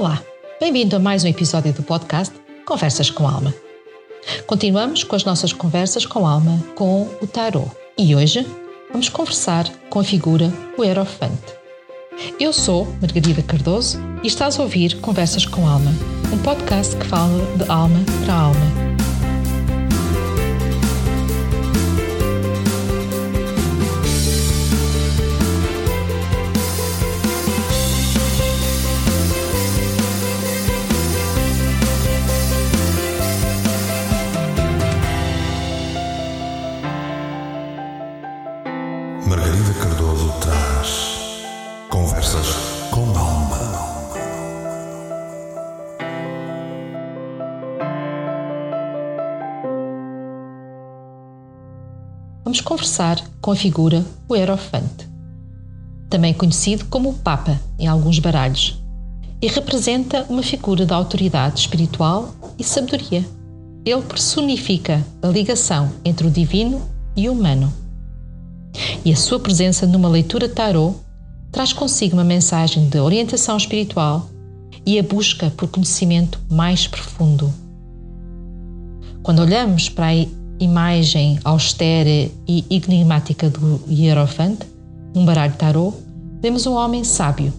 Olá, bem-vindo a mais um episódio do podcast Conversas com Alma. Continuamos com as nossas conversas com alma com o Tarot e hoje vamos conversar com a figura o Hierofante. Eu sou Margarida Cardoso e estás a ouvir Conversas com Alma, um podcast que fala de alma para alma vamos conversar com a figura o Hierofante, também conhecido como o Papa em alguns baralhos, e representa uma figura da autoridade espiritual e sabedoria. Ele personifica a ligação entre o divino e o humano. E a sua presença numa leitura tarot traz consigo uma mensagem de orientação espiritual e a busca por conhecimento mais profundo. Quando olhamos para a imagem austera e enigmática do Hierofante, num baralho tarô, vemos um homem sábio,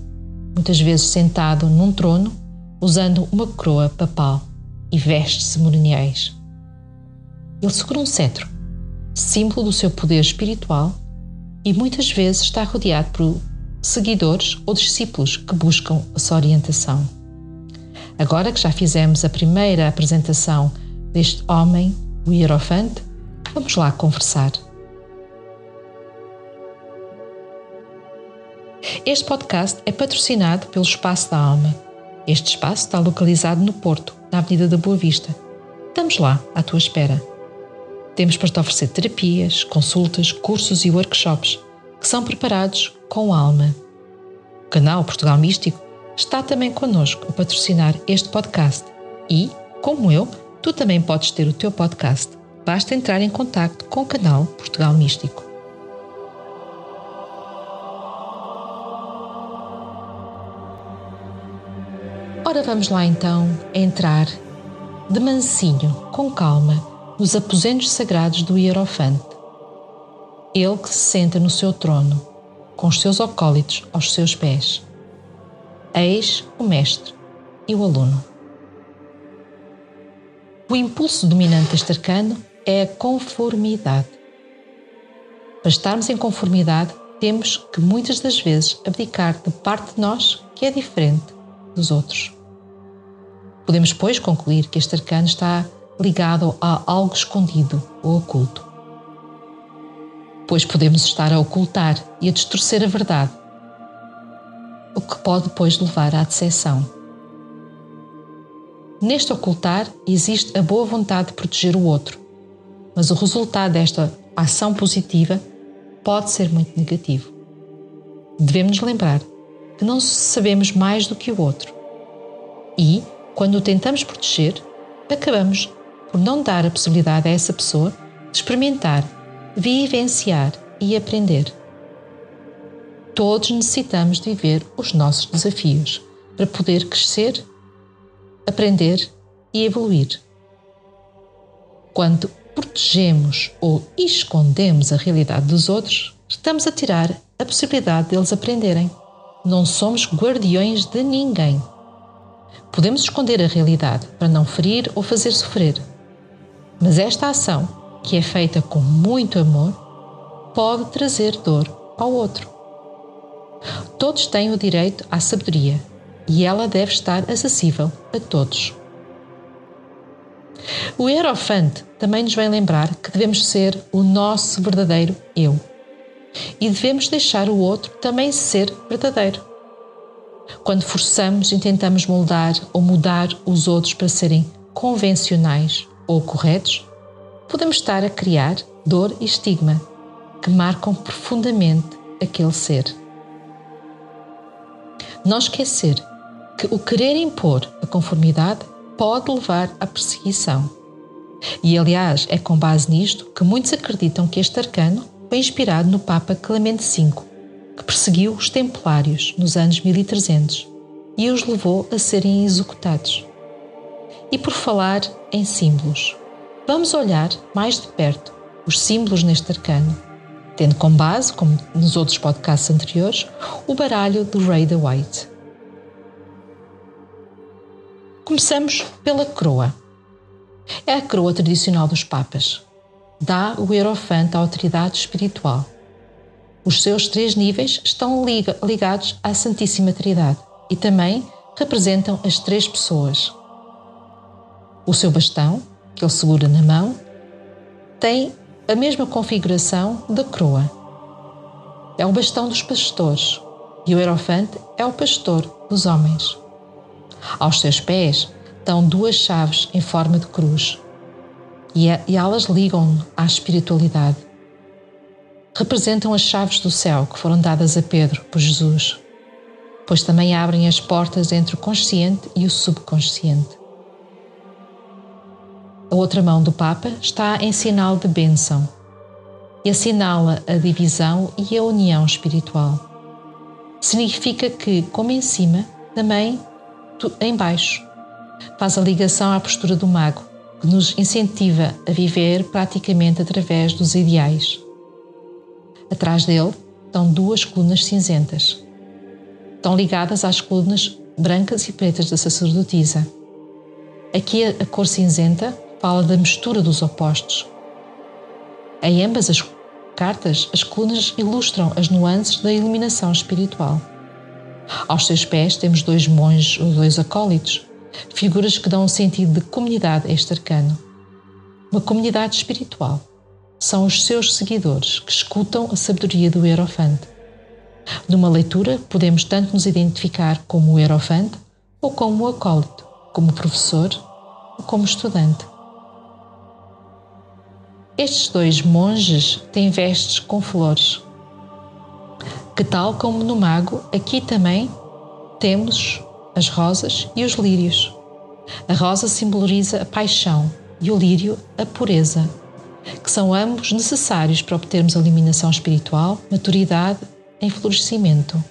muitas vezes sentado num trono, usando uma coroa papal e vestes cerimoniais. Ele segura um cetro, símbolo do seu poder espiritual, e muitas vezes está rodeado por seguidores ou discípulos que buscam a sua orientação. Agora que já fizemos a primeira apresentação deste homem o Hierofante, vamos lá conversar. Este podcast é patrocinado pelo Espaço da Alma. Este espaço está localizado no Porto, na Avenida da Boa Vista. Estamos lá, à tua espera. Temos para te oferecer terapias, consultas, cursos e workshops que são preparados com alma. O canal Portugal Místico está também connosco a patrocinar este podcast e, como eu, Tu também podes ter o teu podcast. Basta entrar em contato com o canal Portugal Místico. Ora, vamos lá então entrar de mansinho, com calma, nos aposentos sagrados do Hierofante. Ele que se senta no seu trono, com os seus acólitos aos seus pés. Eis o mestre e o aluno. O impulso dominante deste arcano é a conformidade. Para estarmos em conformidade, temos que muitas das vezes abdicar de parte de nós que é diferente dos outros. Podemos, pois, concluir que este arcano está ligado a algo escondido ou oculto. Pois podemos estar a ocultar e a distorcer a verdade, o que pode depois levar à decepção. Neste ocultar existe a boa vontade de proteger o outro, mas o resultado desta ação positiva pode ser muito negativo. Devemos nos lembrar que não sabemos mais do que o outro e, quando o tentamos proteger, acabamos por não dar a possibilidade a essa pessoa de experimentar, vivenciar e aprender. Todos necessitamos de viver os nossos desafios para poder crescer aprender e evoluir. Quando protegemos ou escondemos a realidade dos outros, estamos a tirar a possibilidade deles aprenderem. Não somos guardiões de ninguém. Podemos esconder a realidade para não ferir ou fazer sofrer. Mas esta ação, que é feita com muito amor, pode trazer dor ao outro. Todos têm o direito à sabedoria e ela deve estar acessível a todos. O Hierofante também nos vem lembrar que devemos ser o nosso verdadeiro eu e devemos deixar o outro também ser verdadeiro. Quando forçamos e tentamos moldar ou mudar os outros para serem convencionais ou corretos, podemos estar a criar dor e estigma que marcam profundamente aquele ser. Não esquecer que o querer impor a conformidade pode levar à perseguição. E, aliás, é com base nisto que muitos acreditam que este arcano foi inspirado no Papa Clemente V, que perseguiu os Templários nos anos 1300 e os levou a serem executados. E por falar em símbolos, vamos olhar mais de perto os símbolos neste arcano, tendo como base, como nos outros podcasts anteriores, o baralho do Rei da White. Começamos pela coroa. É a coroa tradicional dos Papas. Dá o Hierofante a autoridade espiritual. Os seus três níveis estão ligados à Santíssima Trindade e também representam as três pessoas. O seu bastão, que ele segura na mão, tem a mesma configuração da coroa. É o bastão dos pastores e o Hierofante é o pastor dos homens. Aos seus pés estão duas chaves em forma de cruz e, e elas ligam-no à espiritualidade. Representam as chaves do céu que foram dadas a Pedro por Jesus, pois também abrem as portas entre o consciente e o subconsciente. A outra mão do Papa está em sinal de bênção e assinala a divisão e a união espiritual. Significa que, como em cima, também em baixo. Faz a ligação à postura do mago, que nos incentiva a viver praticamente através dos ideais. Atrás dele estão duas colunas cinzentas. Estão ligadas às colunas brancas e pretas da sacerdotisa. Aqui a cor cinzenta fala da mistura dos opostos. Em ambas as cartas, as colunas ilustram as nuances da iluminação espiritual. Aos seus pés temos dois monges ou dois acólitos, figuras que dão um sentido de comunidade a este arcano. Uma comunidade espiritual. São os seus seguidores que escutam a sabedoria do Hierofante. Numa leitura, podemos tanto nos identificar como o Hierofante ou como o acólito, como professor ou como estudante. Estes dois monges têm vestes com flores, que, tal como no mago, aqui também temos as rosas e os lírios. A rosa simboliza a paixão e o lírio a pureza, que são ambos necessários para obtermos a iluminação espiritual, maturidade em florescimento.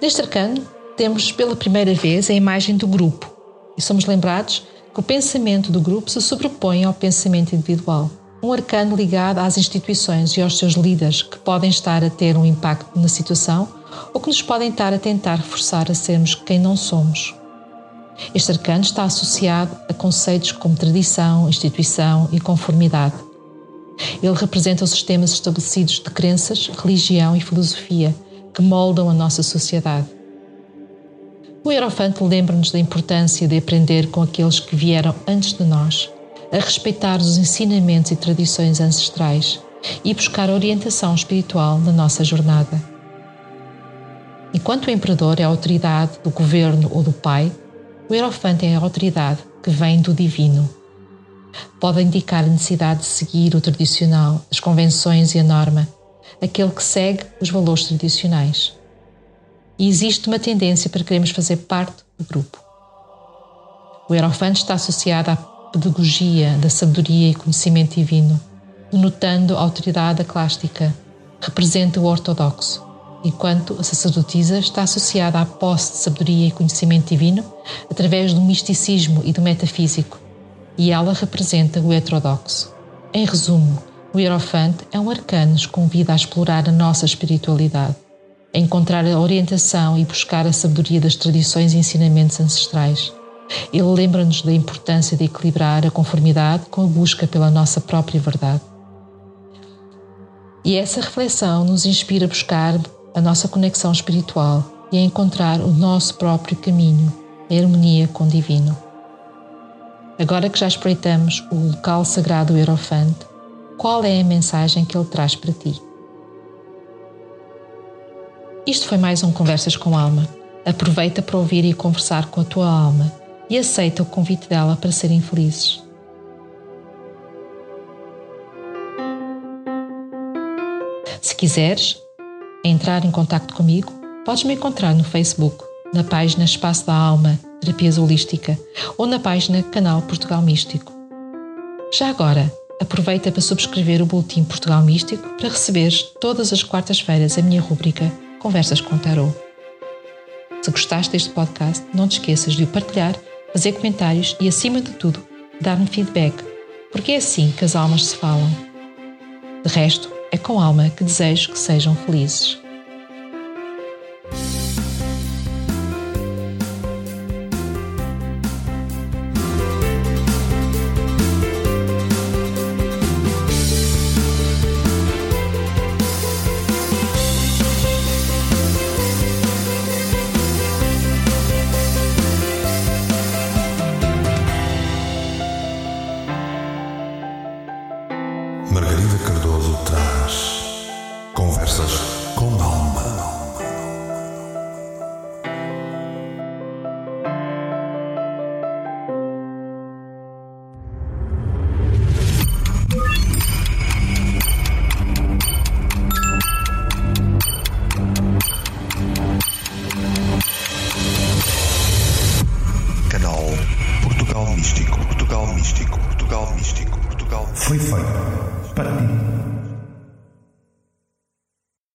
Neste arcano, temos pela primeira vez a imagem do grupo e somos lembrados que o pensamento do grupo se sobrepõe ao pensamento individual um arcano ligado às instituições e aos seus líderes que podem estar a ter um impacto na situação ou que nos podem estar a tentar forçar a sermos quem não somos. Este arcano está associado a conceitos como tradição, instituição e conformidade. Ele representa os sistemas estabelecidos de crenças, religião e filosofia que moldam a nossa sociedade. O Hierofante lembra-nos da importância de aprender com aqueles que vieram antes de nós a respeitar os ensinamentos e tradições ancestrais e buscar orientação espiritual na nossa jornada. Enquanto o imperador é a autoridade do governo ou do pai, o hierofante é a autoridade que vem do divino. Pode indicar a necessidade de seguir o tradicional, as convenções e a norma, aquele que segue os valores tradicionais. E existe uma tendência para queremos fazer parte do grupo. O hierofante está associado à pedagogia da sabedoria e conhecimento divino, denotando a autoridade eclástica, representa o ortodoxo, enquanto a sacerdotisa está associada à posse de sabedoria e conhecimento divino através do misticismo e do metafísico, e ela representa o heterodoxo. Em resumo, o Hierofante é um arcano que convida a explorar a nossa espiritualidade, encontrar a orientação e buscar a sabedoria das tradições e ensinamentos ancestrais ele lembra-nos da importância de equilibrar a conformidade com a busca pela nossa própria verdade. E essa reflexão nos inspira a buscar a nossa conexão espiritual e a encontrar o nosso próprio caminho, a harmonia com o divino. Agora que já espreitamos o local sagrado Hierofante, qual é a mensagem que ele traz para ti? Isto foi mais um Conversas com Alma. Aproveita para ouvir e conversar com a tua alma e aceita o convite dela para serem felizes. Se quiseres entrar em contato comigo, podes me encontrar no Facebook, na página Espaço da Alma, Terapias Holística ou na página Canal Portugal Místico. Já agora, aproveita para subscrever o Boletim Portugal Místico para receberes todas as quartas-feiras a minha rúbrica Conversas com Tarot. Se gostaste deste podcast, não te esqueças de o partilhar, fazer comentários e, acima de tudo, dar-me feedback, porque é assim que as almas se falam. De resto, é com alma que desejo que sejam felizes.